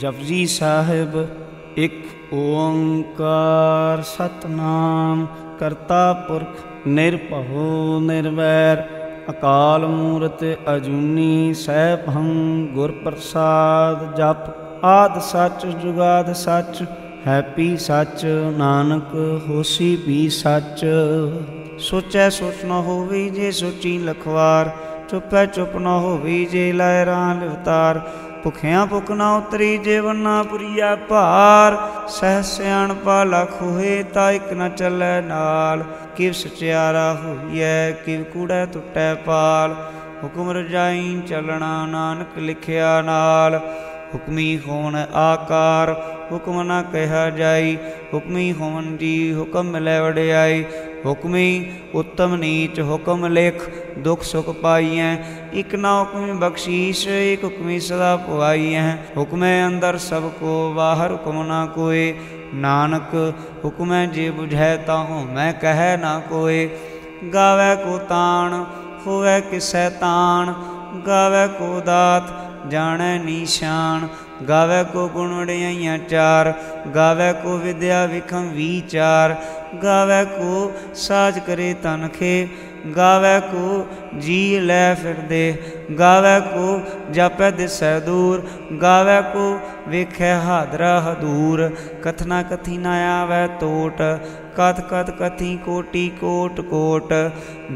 ਜਪਜੀ ਸਾਹਿਬ ਇੱਕ ਓੰਕਾਰ ਸਤਨਾਮ ਕਰਤਾ ਪੁਰਖ ਨਿਰਭਉ ਨਿਰਵੈਰ ਅਕਾਲ ਮੂਰਤ ਅਜੂਨੀ ਸੈਭੰ ਗੁਰ ਪ੍ਰਸਾਦ ਜਪ ਆਦ ਸੱਚ ਜੁਗਾਦ ਸੱਚ ਹੈਪੀ ਸੱਚ ਨਾਨਕ ਹੋਸੀ ਵੀ ਸੱਚ ਸੋਚੈ ਸੋਚ ਨ ਹੋਵੇ ਜੇ ਸੋਚੀ ਲਖਵਾਰ ਚੁੱਪੈ ਚੁੱਪ ਨ ਹੋਵੇ ਜੇ ਲਹਿਰਾਂ ਲਿਵਤਾਰ ਭੁਖਿਆਂ ਭੁਖ ਨਾ ਉਤਰੀ ਜੀਵਨ ਨਾ ਪੁਰੀਆ ਭਾਰ। ਸਹਿ ਸਿਆਣ ਪਾ ਲਖ ਹੋਏ ਤਾ ਇਕ ਨ ਚੱਲੈ ਨਾਲ। ਕਿਵ ਸਚਿਆਰਾ ਹੋਈਐ, ਕਿਵ ਕੂੜੈ ਟੁੱਟੈ ਪਾਲ। ਹੁਕਮ ਰਜਾਈ ਚੱਲਣਾ ਨਾਨਕ ਲਿਖਿਆ ਨਾਲ। ਹੁਕਮੀ ਹੋਣ ਆਕਾਰ, ਹੁਕਮ ਨਾ ਕਹਿਆ ਜਾਈ। ਹੁਕਮੀ ਹੋਣ ਜੀ ਹੁਕਮ ਮਿਲੈ ਵਡਿਆਈ। हुक्मी उत्तम नीच हुक्म लेख, दुख सुख पाई पाइए एक ना हुक्मी बख्शीश एक हुक्मी सदा पवाई पुआइए हुक्म अंदर सबको, बाहर हुक्म ना कोए। नानक, हुक्म जे बुझै ताहूँ मैं कह ना कोए। गावे को तान होवे किसै तान गावे को दात जाने निशान गावे को गुण वड़ियाइयाँ चार। गावे को विद्या विखम विचार गावै को साज करे तनखे गावै को जी लै फिर दे गावै को जापै दिसै दूर, गावै को वेखै हादरा हदूर। कथना कथी ना आवे तोट, कथ कथ कथी कोटि कोट कोट।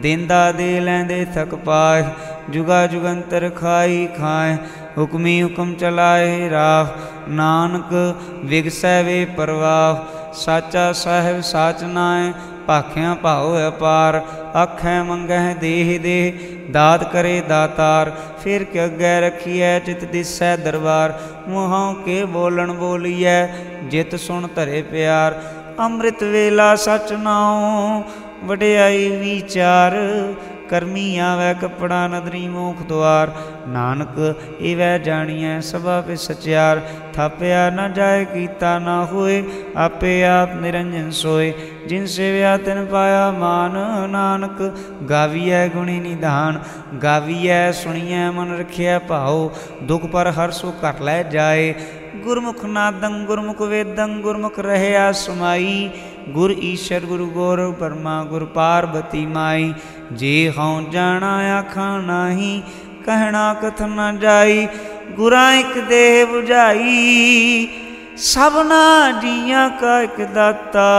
देंदा दे लैंदे थक पाए, जुगा जुगंतर खाई खाए, हुक्मी हुक्म चलाए राह। नानक विगसै वे परवाह ਸਾਚਾ ਸਾਹਿਬ ਸਾਚ ਨਾਏ ਭਾਖਿਆਂ ਭਾਉ ਅਪਾਰ ਆਖੈ ਮੰਗਹਿ ਦੇਹ ਦੇ ਦਾਤ ਕਰੇ ਦਾਤਾਰ ਫਿਰ ਕਿ ਅੱਗੇ ਰਖੀਐ ਚਿਤ ਦਿਸੈ ਦਰਬਾਰ ਮੂੰਹੋਂ ਕੇ ਬੋਲਣ ਬੋਲੀਐ ਜਿਤ ਸੁਣ ਧਰੇ ਪਿਆਰ ਅੰਮ੍ਰਿਤ ਵੇਲਾ ਸਚ ਨਾਉ ਵਡਿਆਈ ਵਿਚਾਰ ਕਰਮੀ ਆਵੈ ਕਪੜਾ ਨਦਰੀ ਮੋਖ ਦਵਾਰ ਨਾਨਕ ਏਵੈ ਜਾਣੀਐ ਸਭਾ ਪੇ ਸਚਿਆਰ ਥਾਪਿਆ ਨ ਜਾਏ ਕੀਤਾ ਨਾ ਹੋਏ ਆਪੇ ਆਪ ਨਿਰੰਜਨ ਸੋਏ ਜਿਨ ਸੇਵਿਆ ਤਿਨ ਪਾਇਆ ਮਾਨ ਨਾਨਕ ਗਾਵੀਐ ਗੁਣੀ ਨਿਧਾਨ ਗਾਵੀਐ ਸੁਣੀਐ ਮਨ ਰਖਿਆ ਭਾਉ ਦੁਖ ਪਰ ਹਰ ਸੋ ਕਰ ਲੈ ਜਾਏ ਗੁਰਮੁਖ ਨਾਦੰ ਗੁਰਮੁਖ ਵੇਦੰ ਗੁਰਮੁਖ ਰਹਿਆ ਸਮਾਈ गुर ईश्वर, गुरु गौरव परमा, गुर पार्वती माई। जे हों जाना आखा नाही कहना कथन न जाई। गुरा एक देह बुझाई सबना जिया का एक दाता।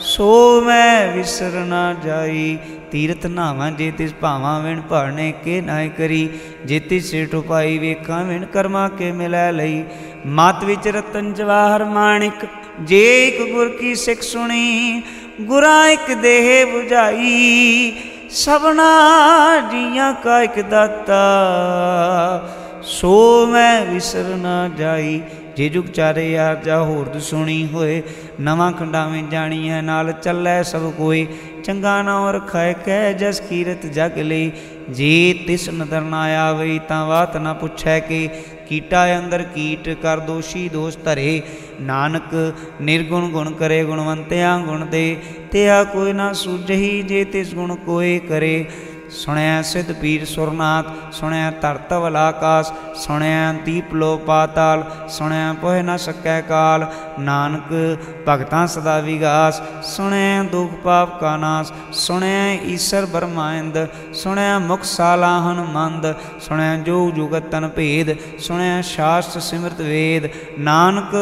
सो मैं विसर ना जाई तीर्थ नावा जे तिस भावा विण भरने के नाय करी जे तिस उपाई वेखा विण करमा के मिलै लई मत विच रतन जवाहर माणिक जे एक गुर की सिख सुनी गुरा एक देह बुझाई सबना जिया का एक दाता सो मैं विसर ना जाई ਜੇ ਜੁਗ ਚਾਰੇ ਯਾਰ ਜਾ ਹੋਰ ਸੁਣੀ ਹੋਏ ਨਵਾਂ ਖੰਡਾਵੇਂ ਜਾਣੀਐ ਨਾਲ ਚੱਲੈ ਸਭ ਕੋਈ ਚੰਗਾ ਨਾਮ ਰਖਾਇ ਕਹਿ ਜਸ ਕੀਰਤ ਜਗ ਲਈ ਜੇ ਤਿਸ ਨਦਰ ਨਾ ਆਵੇ ਤਾਂ ਬਾਤ ਨਾ ਪੁੱਛੈ ਕਿ ਕੀਟਾ ਅੰਦਰ ਕੀਟ ਕਰ ਦੋਸ਼ੀ ਦੋਸ਼ ਧਰੇ ਨਾਨਕ ਨਿਰਗੁਣ ਗੁਣ ਕਰੇ ਗੁਣਵੰਤਿਆਂ ਗੁਣ ਦੇ ਤਿਆ ਕੋਈ ਨਾ ਸੁਝਹੀ ਜੇ ਤਿਸ ਗੁਣ ਕੋਏ ਕਰੇ सुनया सिद्ध पीर सुरनाथ सुनया तरतवल आकाश सुनया दीप लो पाताल सुनया पोह न सकै काल नानक भगत सदा विगास सुनया दुख पाप का नाश सुनया ईश्वर ब्रह्मांड सुनया मुख साला हनुमंद सुनया जो जुगत तन भेद सुनया शास्त्र सिमृत वेद नानक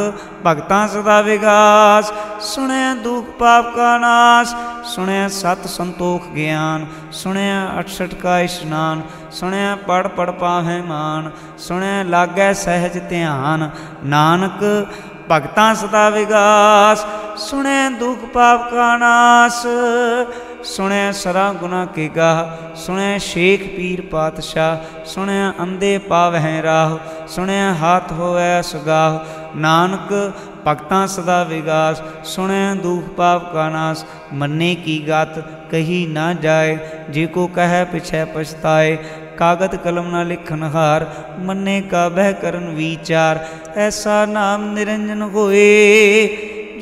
भगत सदा विगास सुनया दुख पाप का नाश ਸੁਣਿਆ ਸਤ ਸੰਤੋਖ ਗਿਆਨ ਸੁਣਿਆ 68 ਕਾ ਇਸ਼ਨਾਨ ਸੁਣਿਆ ਪੜ ਪੜ ਪਾਹੈ ਮਾਨ ਸੁਣਿਆ ਲਾਗੈ ਸਹਿਜ ਧਿਆਨ ਨਾਨਕ ਭਗਤਾਂ ਸਦਾ ਵਿਗਾਸ ਸੁਣਿਆ ਦੁਖ ਪਾਪ ਕਾ ਨਾਸ ਸੁਣਿਆ ਸਰਾ ਗੁਨਾ ਕੀ ਗਾਹ ਸੁਣਿਆ ਸ਼ੇਖ ਪੀਰ ਪਾਤਸ਼ਾਹ ਸੁਣਿਆ ਅੰਦੇ ਪਾਵਹਿ ਰਾਹ ਸੁਣਿਆ ਹੱਥ ਹੋਵੇ ਸੁਗਾਹ ਨਾਨਕ भगत सदा विगास सुने दुख पाप का नाश। मरने की गात कही ना जाए, जे को कह पिछे पछताए। कागत कलम न ना लिखनहार मन्ने का बह करण विचार। ऐसा नाम निरंजन होए,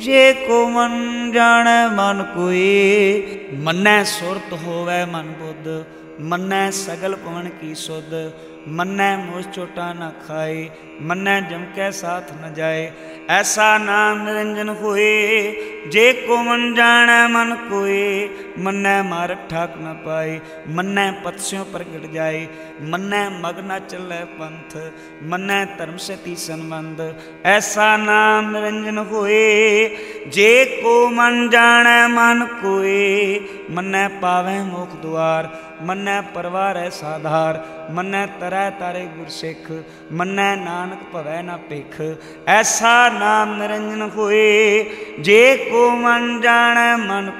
जे को मन जाने मन कोए। मन्ने सुरत होवे मन बुद्ध, मन्ने सगल पवन की सुध। मन मोस चोटा न खाए मन जमके साथ न जाए। ऐसा नाम निरंजन हुए, जे को मन जान मन कोए। मन मारक ठाक न पाए मन पत्स्यों पर गिर जाए। मन मग न चले पंथ मन धर्म से ती संबंध। ऐसा नाम निरंजन हुए, जे को मन जान मन कोए। मन पावे मुख द्वार मन परवार है साधार मन तरह ਰਹਿ ਤਾਰੇ ਗੁਰ ਸਿੱਖ ਮੰਨੈ ਨਾਨਕ ਭਵੈ ਨਾ ਭਿਖ। ਐਸਾ ਨਾਮ ਨਿਰੰਜਨ ਹੋਏ, ਜੇ ਕੋ ਮਨ ਜਾਣੈ ਮਨ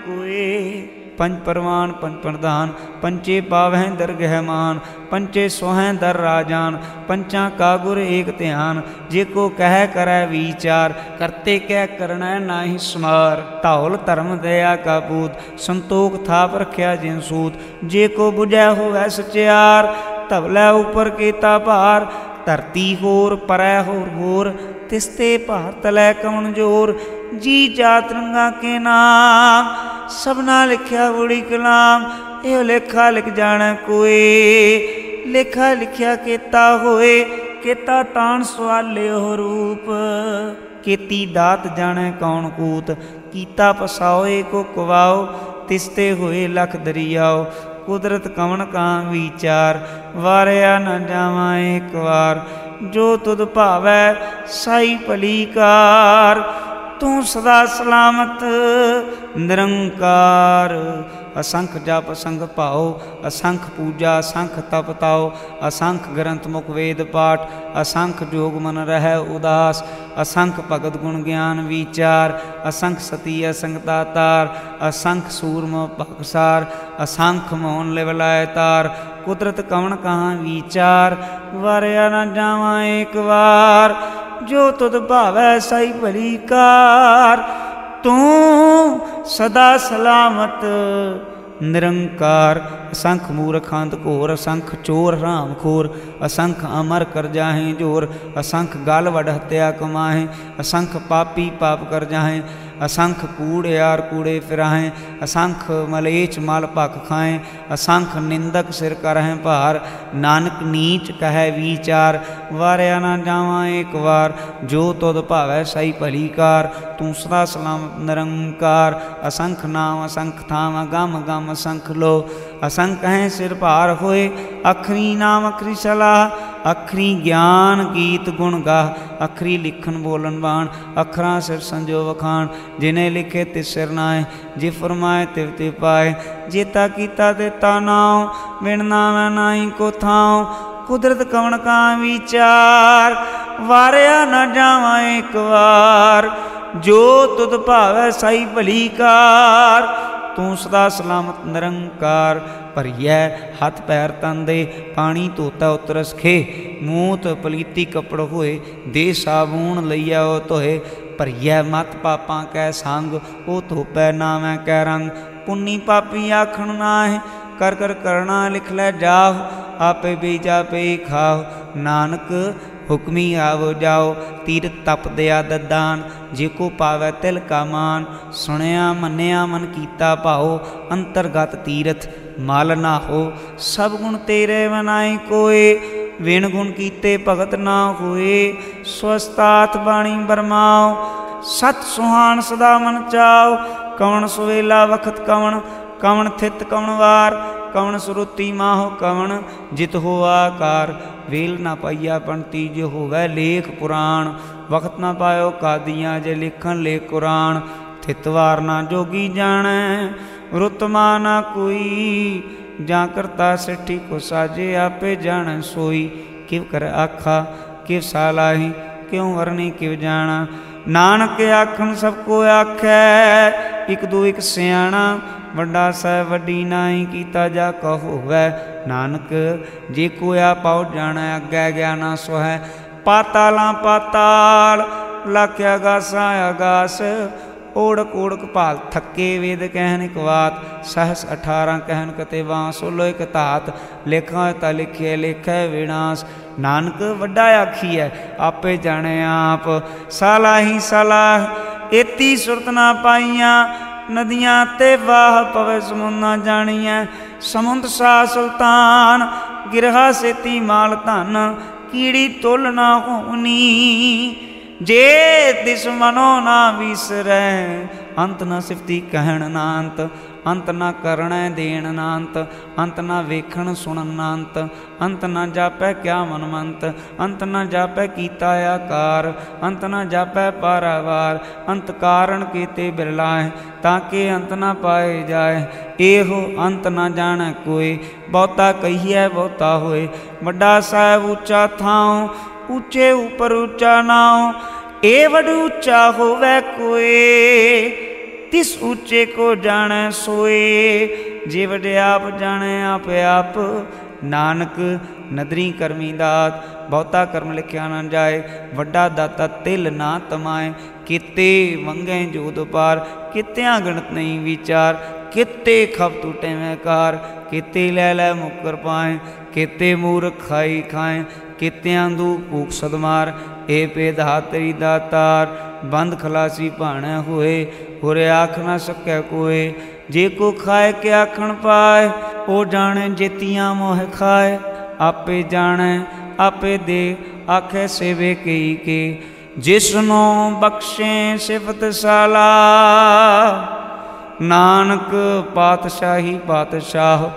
पंच परवान पंच प्रधान पंचे पावहें दर गहमान पंचे सोहें दर राजान पंचा का गुर एक ध्यान जे को कह करे विचार करते कह करना है ना ही समार ताहुल धर्म दया का पूत संतोख थाप रखिया जिन सूत जे को बुझै होवै सचियार ਸਚਿਆਰ ਧਵਲੇ ਉਪਰ ਕੀਤਾ ਭਾਰ ਧਰਤੀ ਹੋਰ ਪਰੈ ਹੋਰ ਹੋਰ ਤਿਸਤੇ ਭਾਰਤ ਲੈ ਕਵਣ ਜੋਰ ਜੀ ਜਾਤ ਰੰਗਾ ਕੇ ਨਾਮ ਸਭਨਾ ਲਿਖਿਆ ਬੁੜੀ ਕਲਾਮ ਇਹ ਲੇਖਾ ਲਿਖ ਜਾਣਾ ਕੋਈ ਲੇਖਾ ਲਿਖਿਆ ਕੀਤਾ ਹੋਏ ਕੀਤਾ ਤਾਣ ਸਵਾਲਿਓ ਰੂਪ ਕੀਤੀ ਦਾਤ ਜਾਣੈ ਕੌਣ ਕੂਤ ਕੀਤਾ ਪਸਾਓਏ ਕੋ ਕਵਾਓ ਤਿਸਤੇ ਹੋਏ ਲਖ ਦਰਿਆਓ ਕੁਦਰਤ ਕਵਣ ਕਾਂ ਵਿਚਾਰ ਵਾਰਿਆ ਨਾ ਜਾਵਾਂ ਇੱਕ ਵਾਰ ਜੋ ਤੁਧ ਭਾਵੈ ਸਾਈ ਭਲੀਕਾਰ ਤੂੰ ਸਦਾ ਸਲਾਮਤ ਨਿਰੰਕਾਰ ਅਸੰਖ ਜਪ ਸੰਗ ਭਾਉ ਅਸੰਖ ਪੂਜਾ ਅਸੰਖ ਤਪ ਤਾਉ ਅਸੰਖ ਗ੍ਰੰਥ ਮੁਖ ਵੇਦ ਪਾਠ ਅਸੰਖ ਜੋਗ ਮਨ ਰਹਿ ਉਦਾਸ ਅਸੰਖ ਭਗਤ ਗੁਣ ਗਿਆਨ ਵਿਚਾਰ ਅਸੰਖ ਸਤੀ ਅਸੰਖ ਦਾਤਾਰ ਅਸੰਖ ਸੂਰਮ ਭਗਸਾਰ ਅਸੰਖ ਮੋਹਨ ਲਿਵਲਾਇ ਤਾਰ ਕੁਦਰਤ ਕਵਣ ਕਹਾਂ ਵਿਚਾਰ ਵਾਰਿਆ ਨਾ ਜਾਵਾਂ ਇੱਕ ਵਾਰ ਜੋ ਤੁਧ ਭਾਵੈ ਸਈ ਭਲੀ ਕਾਰ तू सदा सलामत। निरंकार, असंख मूरखांत घोर, असंख चोर राम खोर असंख अमर कर जाहें ज़ोर, असंख गाल वड हत्या कमाहें, असंख पापी पाप कर जाहें। असंख कूड़ यार कूड़े फिराहें, असंख मलेच मल पख खाएँ, असंख निंदक सिर करहें भार, नानक नीच कह विचार वारिया ना जावा एक बार जो तुद भावै सही भली कार तू सदा सलाम निरंकार, असंख नाम असंख थाम गम गम असंख लो। ਅਸੰਖ ਹੈ ਸਿਰ ਭਾਰ ਹੋਏ ਅਖਰੀ ਨਾਮ ਅਖਰੀ ਸਲਾਹ ਅਖਰੀ ਗਿਆਨ ਗੀਤ ਗੁਣ ਗਾ ਅਖਰੀ ਲਿਖਣ ਬੋਲਣ ਬਾਣ ਅਖਰਾਂ ਸਿਰ ਸੰਜੋ ਵਖਾਣ ਜਿਨੇ ਲਿਖੇ ਤਿਸ ਸਿਰ ਨਾਏ ਜੇ ਫਰਮਾਏ ਤਿਵ ਤੇ ਪਾਏ ਜੇਤਾ ਕੀਤਾ ਦਿੱਤਾ ਨਾਉ ਵਿਣ ਨਾਵੇਂ ਨਾਹੀ ਕੋ ਥਾਉ ਕੁਦਰਤ ਕਵਣ ਕਾ ਵਿਚਾਰ ਵਾਰਿਆ ਨਾ ਜਾਵਾਂ ਇੱਕ ਵਾਰ ਜੋ ਤੁਧ ਭਾਵੈ ਸਈ ਭਲੀ ਕਾਰ ਤੂੰ ਸਦਾ ਸਲਾਮਤ ਨਿਰੰਕਾਰ ਭਰੀਐ ਹੱਥ ਪੈਰ ਤਨ ਦੇ ਪਾਣੀ ਧੋਤਾ ਉਤਰਸ ਖੇ ਮੂਤ ਪਲੀਤੀ ਕਪੜ ਹੋਏ ਦੇ ਸਾਬੂਨ ਲਈਆ ਉਹ ਧੋਏ ਭਰੀਐ ਮਤ ਪਾਪਾਂ ਕੈ ਸੰਗ ਉਹ ਧੋਪੈ ਨਾਵੇਂ ਕੈ ਰੰਗ ਪੁੰਨੀ ਪਾਪੀ ਆਖਣ ਨਾਹਿ ਕਰ ਕਰ ਕਰਣਾ ਲਿਖ ਲੈ ਜਾਹ ਆਪੇ ਬੀਜਾ ਪੇ ਖਾਓ ਨਾਨਕ हुक्मी आवो जाओ, तीर तप दया ददान जेको पावे तिल का मान। सुनया मन्या मन कीता पाओ अंतर्गत तीर्थ मल ना हो। सब गुण तेरे मनाए कोए, विण गुण कीते भगत ना होए। स्वस्ताथ बाणी बरमाओ, सत सुहान सदा मन चाओ। कवन सुवेला वखत कवन कवन थित कवन वार, कवन श्रुति माहो कवन, जित हो आकार। वेल ना पाइया पण जो हो वह लेख पुराण, वक्त ना पायो कादिया जे लिखन लेख कुरान थित वार ना जोगी जाने रुतमा ना कोई। जा करता सिठी को साजे आपे जाने सोई। किव कर आखा, किव साला ही, क्यों वरनी किव जाना नानक आखन सबको आख एक दो एक सियाणा। ਵੱਡਾ ਸਹਿ ਵੱਡੀ ਨਾਹੀ ਕੀਤਾ ਜਾ ਕਹੋਵੈ ਨਾਨਕ ਜੇ ਕੋਇਆ ਪਾਉ ਜਾਣੈ ਅੱਗੇ ਗਿਆਨਾ ਸੋਹੈ ਪਾਤਾਲਾਂ ਪਾਤਾਲ ਲਖਿਆ ਆਗਾਸਾਂ ਆਗਾਸ ਓੜਕ ਓੜਕ ਭਾਲ ਥੱਕੇ ਵੇਦ ਕਹਿਨ ਇਕ ਬਾਤ ਸਹਸ 18 ਕਹਿਨ ਕਤੇ ਵਾਂ ਸੋਲੋ ਇਕ ਧਾਤ ਲੇਖਾਂ ਤਾ ਲਿਖੇ ਲੇਖੈ ਵਿਨਾਸ਼ ਨਾਨਕ ਵੱਡਾ ਆਖੀਐ ਆਪੇ ਜਾਣੇ ਆਪ ਸਾਲਾਹੀ ਸਲਾਹ ਏਤੀ ਸੁਰਤ ਨਾ ਪਾਈਆਂ ਨਦੀਆਂ ਤੇ ਵਾਹ ਪਵੇ ਸਮੁੰਨਾ ਜਾਣੀਐ। ਸਮੁੰਦ ਸਾ ਸੁਲਤਾਨ, ਗਿਰਹਾ ਸੇਤੀ ਮਾਲ ਧਨ, ਕੀੜੀ ਤੁਲ ਨਾ ਹੋਣੀ। ਜੇ ਤਿਸ ਮਨੋ ਨਾ ਵਿਸਰੈ, ਅੰਤ ਨਾ ਸਿਫਤੀ ਕਹਿਣ ਨਾ ਅੰਤ। ਅੰਤ ਨਾ ਕਰਣੈ ਦੇਣ ਨਾ ਅੰਤ ਅੰਤ ਨਾ ਵੇਖਣ ਸੁਣਨ ਨਾ ਅੰਤ ਅੰਤ ਨਾ ਜਾਪੈ ਕਿਆ ਮਨ ਮੰਤ ਅੰਤ ਨਾ ਜਾਪੈ ਕੀਤਾ ਆਕਾਰ ਅੰਤ ਨਾ ਜਾਪੈ ਪਾਰਾਵਾਰ ਅੰਤ ਕਾਰਣ ਕੀਤੇ ਬਿਰਲਾਏ ਤਾਂ ਕਿ ਅੰਤ ਨਾ ਪਾਏ ਜਾਏ ਇਹੋ ਅੰਤ ਨਾ ਜਾਣੈ ਕੋਈ ਬਹੁਤਾ ਕਹੀਐ ਬਹੁਤਾ ਹੋਏ ਵੱਡਾ ਸਾਹਿਬ ਉੱਚਾ ਥਾਉ ਉੱਚੇ ਉਪਰ ਉੱਚਾ ਨਾਉ ਏ ਵਡ ਉੱਚਾ ਹੋਵੇ ਕੋਏ ਤਿਸ ਉੱਚੇ ਕੋ ਜਾਣੈ ਸੋਏ ਜੇ ਵਡਿਆਪ ਜਾਣੈ ਆਪ ਆਪ ਨਾਨਕ ਨਦਰੀ ਕਰਮੀ ਦਾਤ ਬਹੁਤਾ ਕਰਮ ਲਿਖਿਆ ਨਾ ਜਾਏ ਵੱਡਾ ਦਾਤਾ ਤਿਲ ਨਾ ਤਮਾਏ ਕਿਤੇ ਵੰਗੇ ਜੋਦ ਪਾਰ ਕਿਤਿਆਂ ਗਣਤ ਨਹੀਂ ਵਿਚਾਰ ਕਿਤੇ ਖਪ ਟੂਟੇ ਮੈਂ ਕਾਰ ਕਿਤੇ ਲੈ ਲੈ ਮੁਕਰ ਪਾਏ ਕਿਤੇ ਮੂਰਖ ਖਾਈ ਖਾਏ ਕਿਤਿਆਂ ਦੂ ਭੂਖ ਸਦਮਾਰ ਏ ਪੇ ਧਾਤਰੀ ਦਾਤਾਰ ਬੰਦ ਖਲਾਸੀ ਭਾਣਾ ਹੋਏ ਹੋਰੇ ਆਖ ਨਾ ਸਕੈ ਕੋਏ ਜੇ ਕੋ ਖਾਏ ਕੇ ਆਖਣ ਪਾਏ ਉਹ ਜਾਣੇ ਜੇਤੀਆਂ ਮੋਹ ਖਾਏ ਆਪੇ ਜਾਣੈ ਆਪੇ ਦੇ ਆਖੇ ਸੇਵੇ ਕਈ ਕੇ ਜਿਸਨੋ ਬਖਸ਼ੇ ਸਿਫਤ ਸਾਲਾ ਨਾਨਕ ਪਾਤਸ਼ਾਹੀ ਪਾਤਸ਼ਾਹ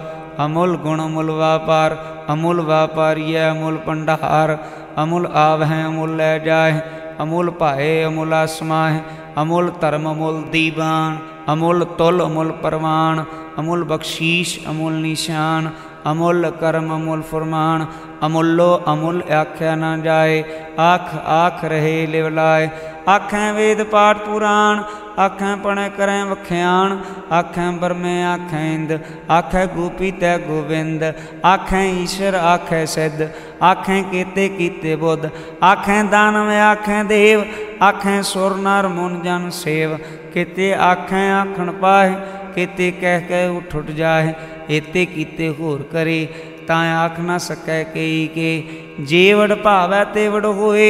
ਅਮੁੱਲ ਗੁਣ ਅਮੁੱਲ ਵਾਪਾਰ ਅਮੁੱਲ ਵਾਪਾਰੀਐ ਅਮੁੱਲ ਪੰਡਹਾਰ ਅਮੁੱਲ ਆਵਹਿ ਅਮੁੱਲ ਲੈ ਜਾਏ ਅਮੁੱਲ अमूल पाए, अमूल आसमाह अमूल धर्म, अमूल दीवान, अमूल तुल, अमूल परवान, अमूल बख्शीश, अमूल निशान, अमूल कर्म, अमूल फुरमान, अमूलो अमूल आख्या न जाए, आख आख रहे लिवलाए। आखें वेद पाठ पुराण ਆਖਾਂ ਪਣੇ ਕਰੈ ਵਖਿਆਣ ਆਖਾਂ ਬਰਮੇ ਆਖਾਂ ਇੰਦ ਆਖਾਂ ਗੋਪੀ ਤੈ ਗੋਵਿੰਦ ਆਖਾਂ ਈਸ਼ਰ ਆਖਾਂ ਸਿੱਧ ਆਖਾਂ ਕੀਤੇ ਕੀਤੇ ਬੁੱਧ ਆਖਾਂ ਦਾਨਵ ਆਖਾਂ ਦੇਵ ਆਖਾਂ ਸੁਰ ਨਰ ਮਨ ਜਨ ਸੇਵ ਕੀਤੇ ਆਖਾਂ ਆਖਣ ਪਾਏ ਕੀਤੇ ਕਹਿ ਕੇ ਉਠ ਉਠ ਜਾਏ ਏਤੇ ਕੀਤੇ ਹੋਰ ਕਰੇ ਤਾਂ ਆਖ ਨਾ ਸਕੈ ਕਈ ਕੇ ਜੀਵੜ ਭਾਵੈ ਤੇ ਵੜ ਹੋਏ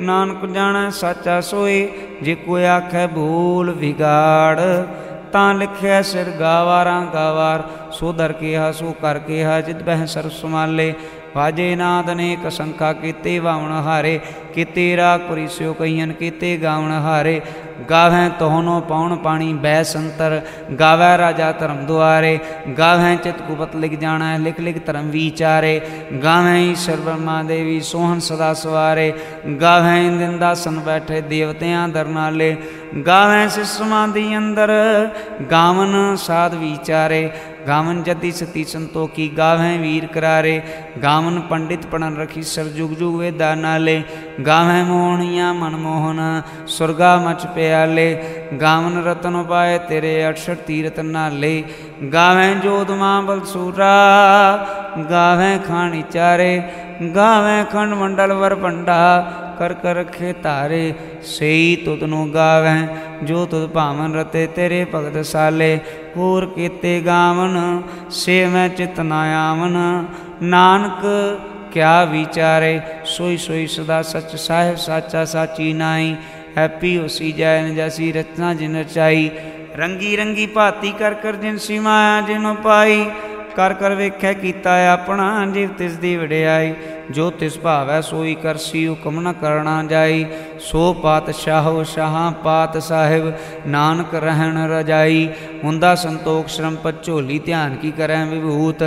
ਨਾਨਕ ਜਾਣੈ ਸਾਚਾ ਸੋਏ ਜੇ ਕੋਈ ਆਖੈ ਭੂਲ ਵਿਗਾੜ ਤਾਂ ਲਿਖਿਆ ਸਿਰ ਗਾਵਾਰਾਂ ਗਾਵਾਰ ਸੋ ਦਰ ਹਾ ਸੋ ਕਰ ਹਾ ਜਿਤ ਬਹਿ ਸਰ ਸਮਾਲੇ ਵਾਜੇ ਨਾਦ ਅਨੇਕ ਸੰਖਾ ਕੀਤੇ ਵਾਵਣ ਹਾਰੇ ਕੀਤੇ ਰਾਗ ਪਰਿਸਿਓ ਕਈਨ ਕੀਤੇ ਗਾਵਣ ਹਾਰੇ गावें तोहनो पौन पानी बै संतर गावै राजा धर्म दुआरे, गावें चितकुपत लिख जाना है लिख लिख धर्म विचारे, गावें ईश्वर देवी सोहन सदा सवारे, गावें दिंदासन बैठे देवत्या दरनाले, गावें सिस्मा दी अंदर, गावन साध विचारे गावन जति सती संतोखी की गावें वीर करारे। गावन पंडित पढ़न रखी सर जुग जुग वे दानाले गावें मोहनिया मनमोहन स्वर्गा मच प्याले। गावन रतन पाए तेरे अक्षर तीरथ नाले। गावें जोधमा बलसूरा गावें खानी चारे। गावें खंड मंडल वर पंडा कर कर रखे तारे से ही तुदनु गावें ਜੋ ਤੁਧ ਭਾਵਨ ਰਤੇ ਤੇਰੇ ਭਗਤ ਸਾਲੇ ਹੋਰ ਕੀਤੇ ਗਾਵਨ ਸੇ ਮੈਂ ਚਿਤ ਨਾ ਆਵਨ ਨਾਨਕ ਕਿਆ ਵਿਚਾਰੇ ਸੋਈ ਸੋਈ ਸਦਾ ਸੱਚ ਸਾਹਿਬ ਸਾਚਾ ਸਾਚੀ ਨਾਈ ਹੈਪੀ ਹੋਸੀ ਜੈ ਨ ਜੈਸੀ ਰਚਨਾ ਜਿਨ ਰਚਾਈ ਰੰਗੀ ਰੰਗੀ ਭਾਤੀ ਕਰ ਕਰ ਜਿਨ ਸੀਮਾ ਜਿਨ ਪਾਈ ਕਰ ਕਰ ਵੇਖੈ ਕੀਤਾ ਆਪਣਾ ਜਿਵ ਤਿਸ ਦੀ ਵਡਿਆਈ ਜੋ ਤਿਸ ਭਾਵੈ ਸੋਈ ਕਰਸੀ ਹੁਕਮ ਨ ਕਰਣਾ ਜਾਈ ਸੋ ਪਾਤਸ਼ਾਹ ਸ਼ਾਹਾਂ ਪਾਤ ਸਾਹਿਬ ਨਾਨਕ ਰਹਿਣ ਰਜਾਈ ਹੁੰਦਾ ਸੰਤੋਖ ਸ਼ਰਮ ਪਚੋਲੀ ਧਿਆਨ ਕੀ ਕਰੈ ਵਿਭੂਤ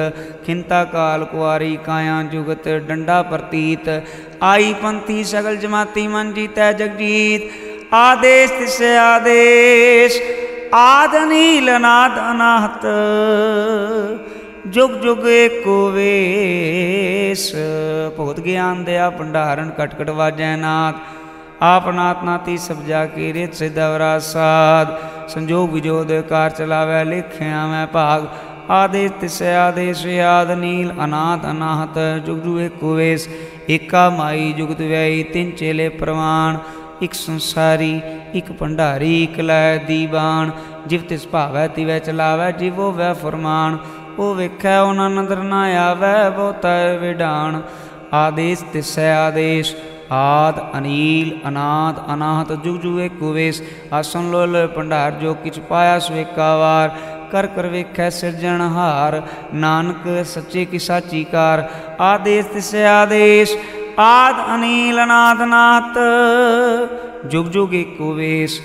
ਖਿੰਤਾ ਕਾਲ ਕੁਆਰੀ ਕਾਇਆ ਜੁਗਤ ਡੰਡਾ ਪ੍ਰਤੀਤ ਆਈ ਪੰਥੀ ਸਗਲ ਜਮਾਤੀ ਮਨ ਜੀਤੈ ਜਗਜੀਤ ਆਦੇਸ਼ ਤਿਸ ਆਦੇਸ਼ ਆਦ ਨੀਲ ਨਾਦ ਅਨਾਹਤ ਜੁਗ ਜੁਗ ਏਕੋ ਵੇਸ ਭਗਤ ਗਿਆਨ ਦਿਆ ਭੰਡਾਰਨ ਕਟ ਕਟ ਵਾਜੈ ਨਾਥ ਆਪ ਨਾਤ ਨਾਤੀ ਸਭ ਜਾ ਕੇ ਰਿਤ ਸਿਦਵਰਾ ਸਾਧ ਸੰਜੋਗ ਵਿਜੋਦ ਕਾਰ ਚਲਾਵੇ ਲਿਖਿਆ ਮੈਂ ਭਾਗ ਆਦੇ ਤਿਸ ਆਦੇਸ਼ ਆਦ ਨੀਲ ਅਨਾਥ ਅਨਾਹਤ ਜੁਗ ਜੁਗ ਏਕੋ ਵੇਸ ਏਕਾ ਮਾਈ ਜੁਗਤ ਵੈਈ ਤਿੰਨ ਚੇਲੇ ਪ੍ਰਵਾਨ ਇਕ ਸੰਸਾਰੀ ਇਕ ਭੰਡਾਰੀ ਇਕ ਲੈ ਦੀਵਾਨ ਜਿਵ ਤਿਸ ਭਾਵੈ ਤਿਵੈ ਚਲਾਵੇ ਜਿਵੋ ਵੈ ਫਰਮਾਨ ਉਹ ਵੇਖੈ ਉਹਨਾਂ ਨਦਰ ਨਾ ਆਵੇ ਬਹੁਤਾ ਵਿਡਾਨ ਆਦੇਸ਼ ਤਿਸੈ ਆਦੇਸ਼ ਆਦ ਅਨੀਲ ਅਨਾਦ ਅਨਾਹਤ ਜੁਗ ਜੁਗ ਏਕ ਵੇਸ ਆਸਨ ਲੋਲ ਭੰਡਾਰ ਜੋ ਕਿਛ ਪਾਇਆ ਸੋ ਏਕਾ ਵਾਰ ਕਰ ਕਰ ਵੇਖੈ ਸਿਰਜਣਹਾਰ ਨਾਨਕ ਸੱਚੇ ਕੀ ਸਾਚੀ ਕਾਰ ਆਦੇਸ ਤਿਸ ਆਦੇਸ਼ ਆਦ ਅਨੀਲ ਨਾਦ ਨਾਤ ਜੁਗ ਜੁਗ ਏਕੋ ਵੇਸ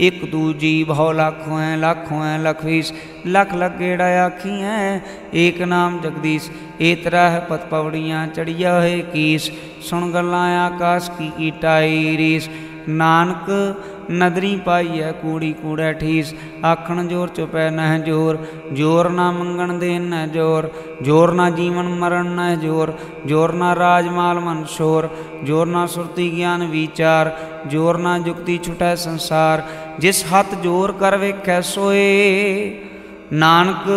ਇਕ ਦੂਜੀ ਬਹੁ ਲੱਖ ਹੋਐ ਲੱਖ ਹੋਐ ਲਖ ਵੀਸ ਲਖ ਲਖ ਗੇੜਾ ਆਖੀਐ ਏਕ ਨਾਮ ਜਗਦੀਸ਼ ਏ ਤਰਹ ਪਤ ਪਵੜੀਆਂ ਚੜੀਆ ਹੋਏ ਕੀਸ ਸੁਣ ਗੱਲਾਂ ਆਕਾਸ਼ ਕੀ ਕੀਟਾਈ ਰੀਸ ਨਾਨਕ ਨਦਰੀ ਪਾਈਐ ਕੂੜੀ ਕੂੜੈ ਠੀਸ ਆਖਣ ਜੋਰ ਚੁਪੈ ਨਹਿ ਜੋਰ ਜੋਰ ਨਾ ਮੰਗਣ ਦੇ ਨਹਿ ਜੋਰ ਜੋਰ ਨਾ ਜੀਵਨ ਮਰਨ ਨਹਿ ਜੋਰ ਜੋਰ ਨਾ ਰਾਜ ਮਾਲ ਮਨ ਸ਼ੋਰ ਜੋਰ ਨਾ ਸੁਰਤੀ ਗਿਆਨ ਵਿਚਾਰ ਜੋਰ ਨਾ ਜੁਗਤੀ ਛੁਟੈ ਸੰਸਾਰ ਜਿਸ ਹੱਥ ਜੋਰ ਕਰ ਵੇਖੈ ਸੋਏ ਨਾਨਕ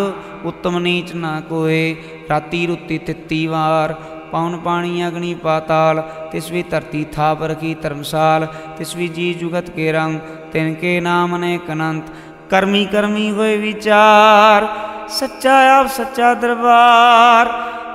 ਉਤਮ ਨੀਚ ਨਾ ਕੋਏ ਰਾਤੀ ਰੁੱਤੀ ਤਿੱਤੀ ਵਾਰ ਪੌਣ ਪਾਣੀ ਅਗਨੀ ਪਾਤਾਲ ਤਿਸ ਵੀ ਧਰਤੀ ਥਾਪ ਰਖੀ ਧਰਮਸਾਲ ਤਿਸ ਵੀ ਜੀ ਜੁਗਤ ਕੇ ਰੰਗ ਤਿਨ ਕੇ ਨਾਮ ਅਨੇਕ ਅਨੰਤ ਕਰਮੀ ਕਰਮੀ ਹੋਏ ਵਿਚਾਰ ਸੱਚਾ ਆਪ ਸੱਚਾ ਦਰਬਾਰ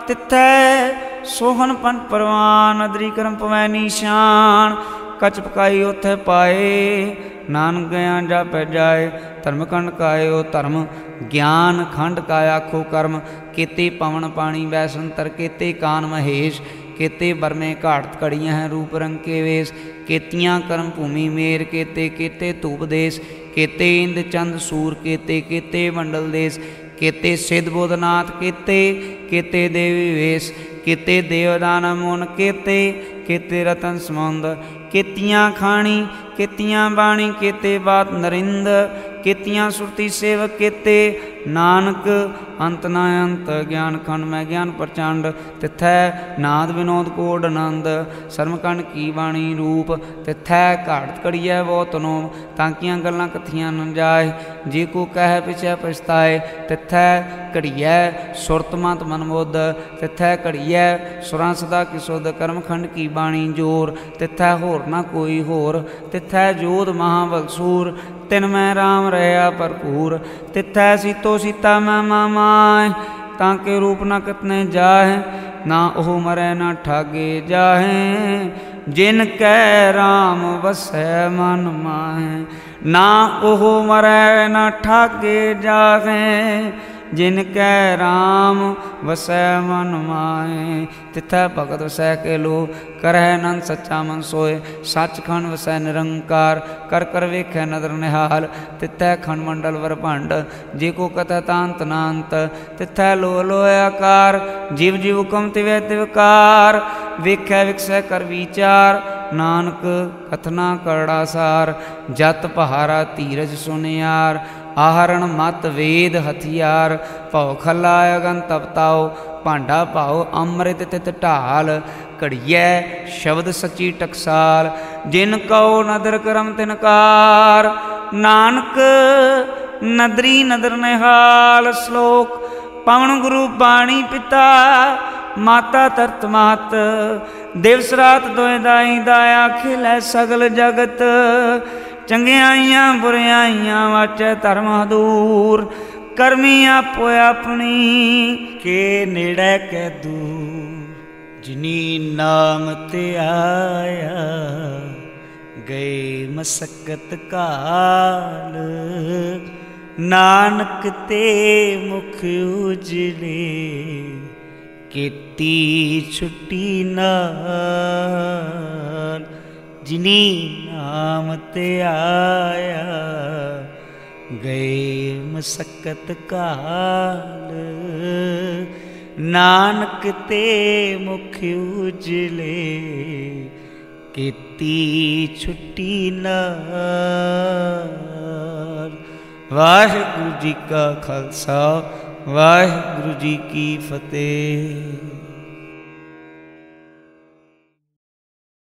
ਤਿੱਥੈ ਸੋਹਣ ਪੰਨ ਪਰਵਾਨ ਅਦਰੀ ਕਰਮ ਪਵੈ ਨਿਸ਼ਾਨ ਕਚ ਪਕਾਈ ਉਥੇ ਪਾਏ ਨਾਨਕ ਗਿਆ ਜਾਪੈ ਜਾਏ ਧਰਮ ਕੰਡ ਕਾਇਓ ਧਰਮ ਗਿਆਨ ਖੰਡ ਕਾ ਆਖੋ ਕਰਮ ਕੀਤੇ ਪਵਨ ਪਾਣੀ ਵੈਸੰਤਰ ਕੀਤੇ ਕਾਨ ਮਹੇਸ਼ ਕੀਤੇ ਬਰਮੇ ਘਾਟ ਕੜੀਆਂ ਹੈ ਰੂਪ ਰੰਗ ਕੇ ਵੇਸ ਕੀਤੀਆਂ ਕਰਮ ਭੂਮੀ ਮੇਰ ਕੀਤੇ ਕੀਤੇ ਧੂਪ ਦੇਸ ਕੀਤੇ ਇੰਦ ਚੰਦ ਸੂਰ ਕੀਤੇ ਕੀਤੇ ਮੰਡਲ ਦੇਸ ਕੀਤੇ ਸਿਧ ਬੋਧਨਾਥ ਕੀਤੇ ਕੀਤੇ ਦੇਵੀ ਵੇਸ ਕੀਤੇ ਦੇਵਦਾਨ ਮੋਨ ਕੀਤੇ ਕੀਤੇ ਰਤਨ ਸਮੁੰਦ केतियाँ खाणी केतियाँ बाणी केते बात नरिंद केतियाँ सुरती सेवक केते नानक अंत ना अंत ज्ञान खंड मैं ज्ञान प्रचंड तिथै नाद विनोद कोड आनंद सरमकंड की वाणी रूप तिथै घाट घड़ी बहुत नोम ताकिया गल्ला कथिया न जाए जे को कह पिछे पछताए तिथै घड़ी सुरत मत मनबुद्ध तिथै घड़ी सुरां सदा किसुद कर्मखंड की बाणी ज़ोर तिथै होर ना कोई होर तिथै जोध महाबगसूर तिन मैं राम रहा भरपूर तिथै सीतो सीता मैं मामा कमाए ताके रूप ना कितने जाहे, ना ओह मरे न ठगे जाहे। जिन कै राम वसै मन माहे, ना ओह मरे न ठगे जाहे। जिनके राम वसै मन माए, तिथै भगत वसै के लो करह नंद सच्चा मन सोए। खन वसै निरंकार, कर कर वेख नदर निहाल। तिथै खंड मंडल वर भंड, जी को कथ तांत नांत। तिथे लो लो आकार, जीव जीव कम तिवे तिवकार। वेख विकसै कर विचार, नानक कथना करड़ा सार। जत पहारा धीरज सुनियार ਜਤ ਪਹਾਰਾ ਧੀਰਜ ਸੁਨਿਆਰ ਆਹਰਣ ਮਤ ਵੇਦ ਹਥਿਆਰ ਭਉ ਖਲਾ ਅਗਨ ਤਪਤਾਓ ਭਾਂਡਾ ਭਾਉ ਅੰਮ੍ਰਿਤ ਤਿਤ ਢਾਲ ਘੜੀਐ ਸ਼ਬਦ ਸੱਚੀ ਟਕਸਾਲ ਜਿਨ ਕਉ ਨਦਰ ਕਰਮ ਤਿਨਕਾਰ ਨਾਨਕ ਨਦਰੀ ਨਦਰ ਨਿਹਾਲ ਸ਼ਲੋਕ ਪਵਨ ਗੁਰੂ ਬਾਣੀ ਪਿਤਾ ਮਾਤਾ ਤਰਤ ਮਾਤ ਦਿਵਸ ਰਾਤ ਦੋਇ ਦਾਈ ਦਾਇਆ ਖਿਲੇ ਸਗਲ ਜਗਤ ਚੰਗਿਆਈਆਂ ਬੁਰਿਆਈਆਂ ਵਾਚੈ ਧਰਮ ਹਦੂਰ ਕਰਮੀ ਆਪੋ ਆਪਣੀ ਕੇ ਨੇੜੇ ਕੈ ਦੂਰ ਜਿਨੀ ਨਾਮ ਤੇ ਆਇਆ ਗਏ ਮਸਕਤ ਕਾਲ ਨਾਨਕ ਤੇ ਮੁਖ ਉਜਲੇ ਕੀਤੀ ਛੁੱਟੀ ਨਾਲ ਜਿਨੀ ਨਾਮ ਤੇ ਆਇਆ ਗਏ ਮਸਕਤ ਕਾਲ ਨਾਨਕ ਤੇ ਮੁਖ ਉਜਲੇ ਕੀਤੀ ਛੁੱਟੀ ਨਾਲ ਵਾਹਿਗੁਰੂ ਜੀ ਕਾ ਖਾਲਸਾ ਵਾਹਿਗੁਰੂ ਜੀ ਕੀ ਫਤਿਹ